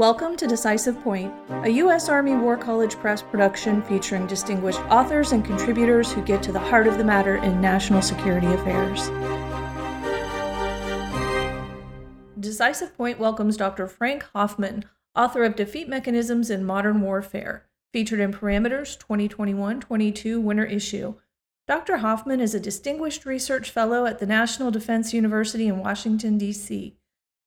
Welcome to Decisive Point, a U.S. Army War College Press production featuring distinguished authors and contributors who get to the heart of the matter in national security affairs. Decisive Point welcomes Dr. Frank Hoffman, author of Defeat Mechanisms in Modern Warfare, featured in Parameters 2021 22 winter issue. Dr. Hoffman is a distinguished research fellow at the National Defense University in Washington, D.C.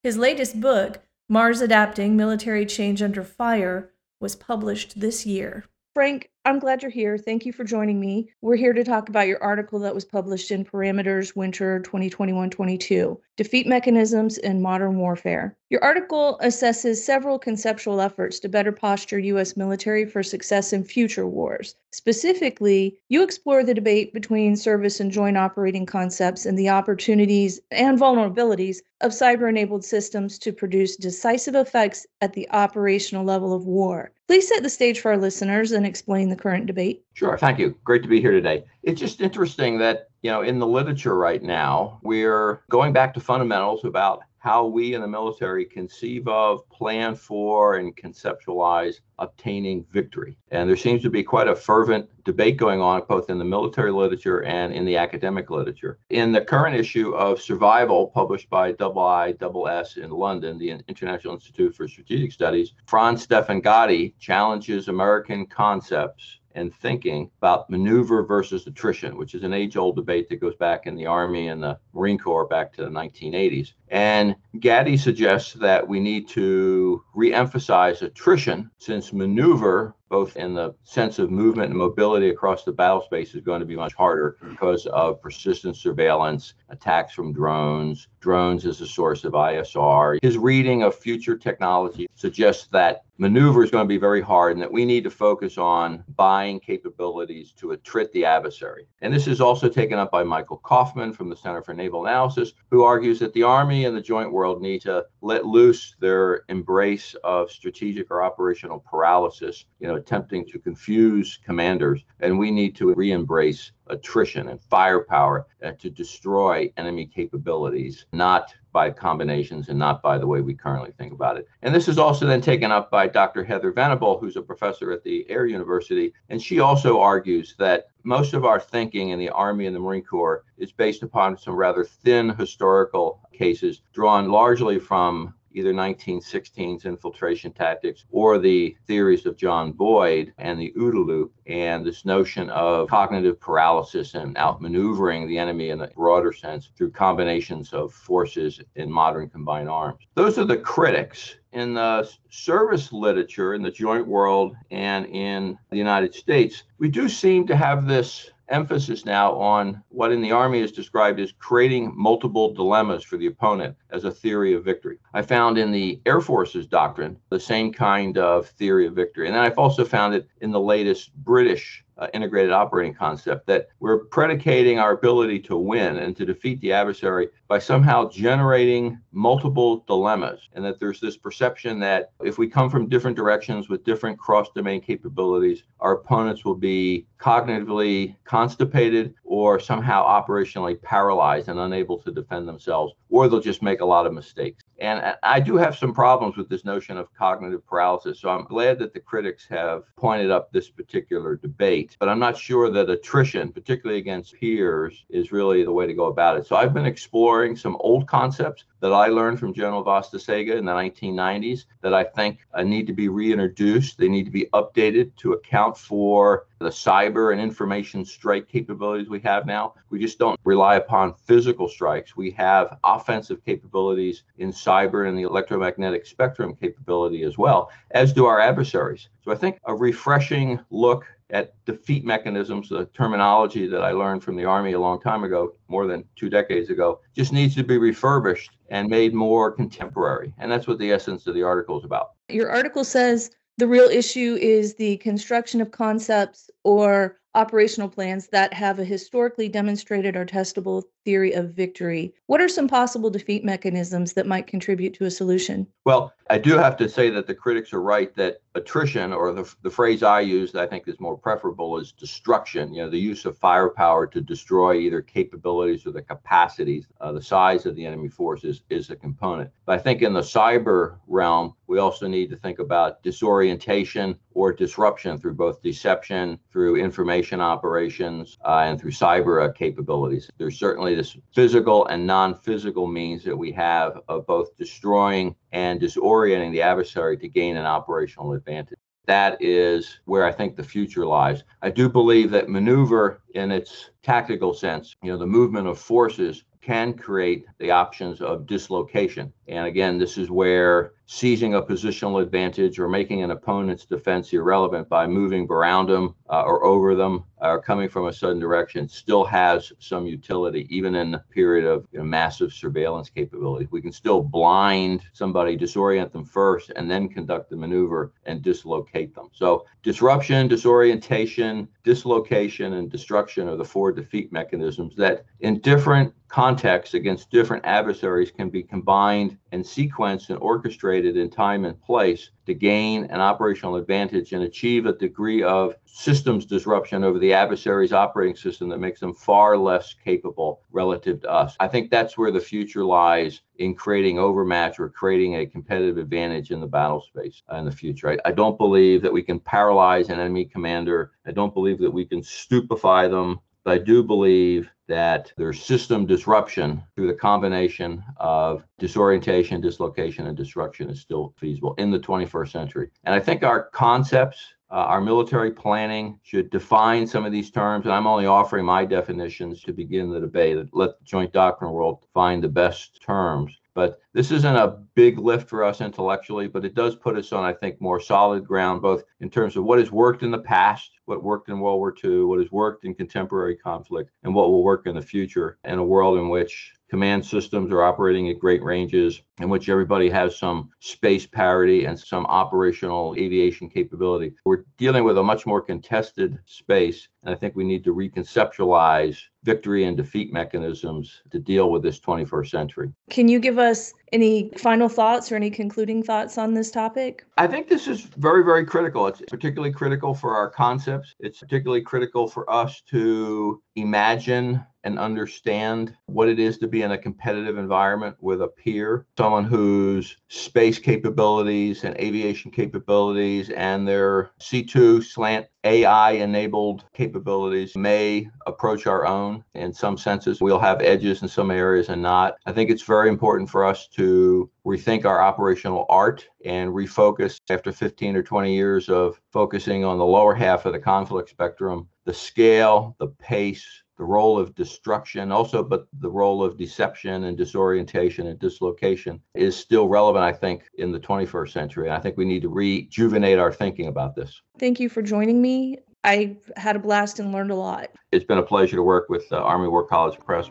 His latest book, Mars Adapting Military Change Under Fire, was published this year. Frank, I'm glad you're here. Thank you for joining me. We're here to talk about your article that was published in Parameters Winter 2021 22 Defeat Mechanisms in Modern Warfare. Your article assesses several conceptual efforts to better posture U.S. military for success in future wars. Specifically, you explore the debate between service and joint operating concepts and the opportunities and vulnerabilities of cyber enabled systems to produce decisive effects at the operational level of war. Please set the stage for our listeners and explain the current debate? Sure. Thank you. Great to be here today. It's just interesting that, you know, in the literature right now, we're going back to fundamentals about how we in the military conceive of, plan for, and conceptualize obtaining victory. And there seems to be quite a fervent debate going on both in the military literature and in the academic literature. In the current issue of Survival, published by IISS in London, the International Institute for Strategic Studies, Franz Stefan Gady challenges American concepts and thinking about maneuver versus attrition, which is an age old debate that goes back in the Army and the Marine Corps back to the 1980s. And Gady suggests that we need to re emphasize attrition since maneuver both in the sense of movement and mobility across the battle space is going to be much harder hmm. because of persistent surveillance, attacks from drones, drones as a source of ISR. His reading of future technology suggests that maneuver is going to be very hard and that we need to focus on buying capabilities to attrit the adversary. And this is also taken up by Michael Kofman from the Center for Naval Analysis, who argues that the Army and the joint world need to let loose their embrace of strategic or operational paralysis, you know, attempting to confuse commanders, and we need to re embrace attrition and firepower uh, to destroy enemy capabilities, not by combinations and not by the way we currently think about it. And this is also then taken up by Dr. Heather Venable, who's a professor at the Air University. And she also argues that most of our thinking in the Army and the Marine Corps is based upon some rather thin historical cases drawn largely from either 1916's infiltration tactics or the theories of John Boyd and the OODA loop and this notion of cognitive paralysis and outmaneuvering the enemy in a broader sense through combinations of forces in modern combined arms. Those are the critics. In the service literature in the joint world and in the United States, we do seem to have this emphasis now on what in the Army is described as creating multiple dilemmas for the opponent as a theory of victory. I found in the Air Force's doctrine the same kind of theory of victory. And then I've also found it in the latest British uh, integrated operating concept that we're predicating our ability to win and to defeat the adversary by somehow generating multiple dilemmas. And that there's this perception that if we come from different directions with different cross domain capabilities, our opponents will be cognitively constipated or somehow operationally paralyzed and unable to defend themselves, or they'll just make a lot of mistakes. And I do have some problems with this notion of cognitive paralysis. So I'm glad that the critics have pointed up this particular debate, but I'm not sure that attrition, particularly against peers, is really the way to go about it. So I've been exploring some old concepts that I learned from General Wass de Czege in the 1990s that I think uh, need to be reintroduced. They need to be updated to account for the cyber and information strike capabilities we have now. We just don't rely upon physical strikes. We have offensive capabilities in cyber and the electromagnetic spectrum capability as well, as do our adversaries. So I think a refreshing look at defeat mechanisms, the terminology that I learned from the Army a long time ago, more than two decades ago, just needs to be refurbished and made more contemporary. And that's what the essence of the article is about. Your article says the real issue is the construction of concepts or operational plans that have a historically demonstrated or testable theory of victory. What are some possible defeat mechanisms that might contribute to a solution? Well, I do have to say that the critics are right that attrition, or the, the phrase I use that I think is more preferable, is destruction. You know, the use of firepower to destroy either capabilities or the capacities, uh, the size of the enemy forces is a component. But I think in the cyber realm, we also need to think about disorientation or disruption through both deception, through information operations, uh, and through cyber uh, capabilities. There's certainly this physical and non physical means that we have of both destroying and disorienting the adversary to gain an operational advantage. That is where I think the future lies. I do believe that maneuver in its tactical sense, you know, the movement of forces can create the options of dislocation. And again, this is where seizing a positional advantage or making an opponent's defense irrelevant by moving around them uh, or over them or coming from a sudden direction still has some utility, even in a period of you know, massive surveillance capability. We can still blind somebody, disorient them first, and then conduct the maneuver and dislocate them. So, disruption, disorientation, dislocation, and destruction are the four defeat mechanisms that, in different contexts against different adversaries, can be combined and sequenced and orchestrated in time and place to gain an operational advantage and achieve a degree of systems disruption over the adversary's operating system that makes them far less capable relative to us. I think that's where the future lies in creating overmatch or creating a competitive advantage in the battle space uh, in the future. I, I don't believe that we can paralyze an enemy commander. I don't believe that we can stupefy them. But I do believe that there's system disruption through the combination of disorientation, dislocation, and destruction is still feasible in the 21st century. And I think our concepts, uh, our military planning should define some of these terms. And I'm only offering my definitions to begin the debate. Let the joint doctrine world find the best terms. But this isn't a big lift for us intellectually, but it does put us on, I think, more solid ground, both in terms of what has worked in the past, what worked in World War II, what has worked in contemporary conflict, and what will work in the future in a world in which command systems are operating at great ranges, in which everybody has some space parity and some operational aviation capability. We're dealing with a much more contested space, and I think we need to reconceptualize victory and defeat mechanisms to deal with this 21st century. Can you give us any final thoughts or any concluding thoughts on this topic? I think this is very, very critical. It's particularly critical for our concepts. It's particularly critical for us to imagine and understand what it is to be in a competitive environment with a peer, someone whose space capabilities and aviation capabilities and their C2 slant AI enabled capabilities may approach our own. In some senses, we'll have edges in some areas and not. I think it's very important for us to rethink our operational art and refocus after 15 or 20 years of focusing on the lower half of the conflict spectrum, the scale, the pace, the role of destruction also but the role of deception and disorientation and dislocation is still relevant i think in the 21st century. I think we need to rejuvenate our thinking about this. Thank you for joining me. I had a blast and learned a lot. It's been a pleasure to work with uh, army war college press.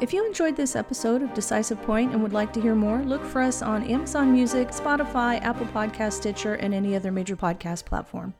If you enjoyed this episode of Decisive Point and would like to hear more, look for us on Amazon Music, Spotify, Apple Podcast, Stitcher, and any other major podcast platform.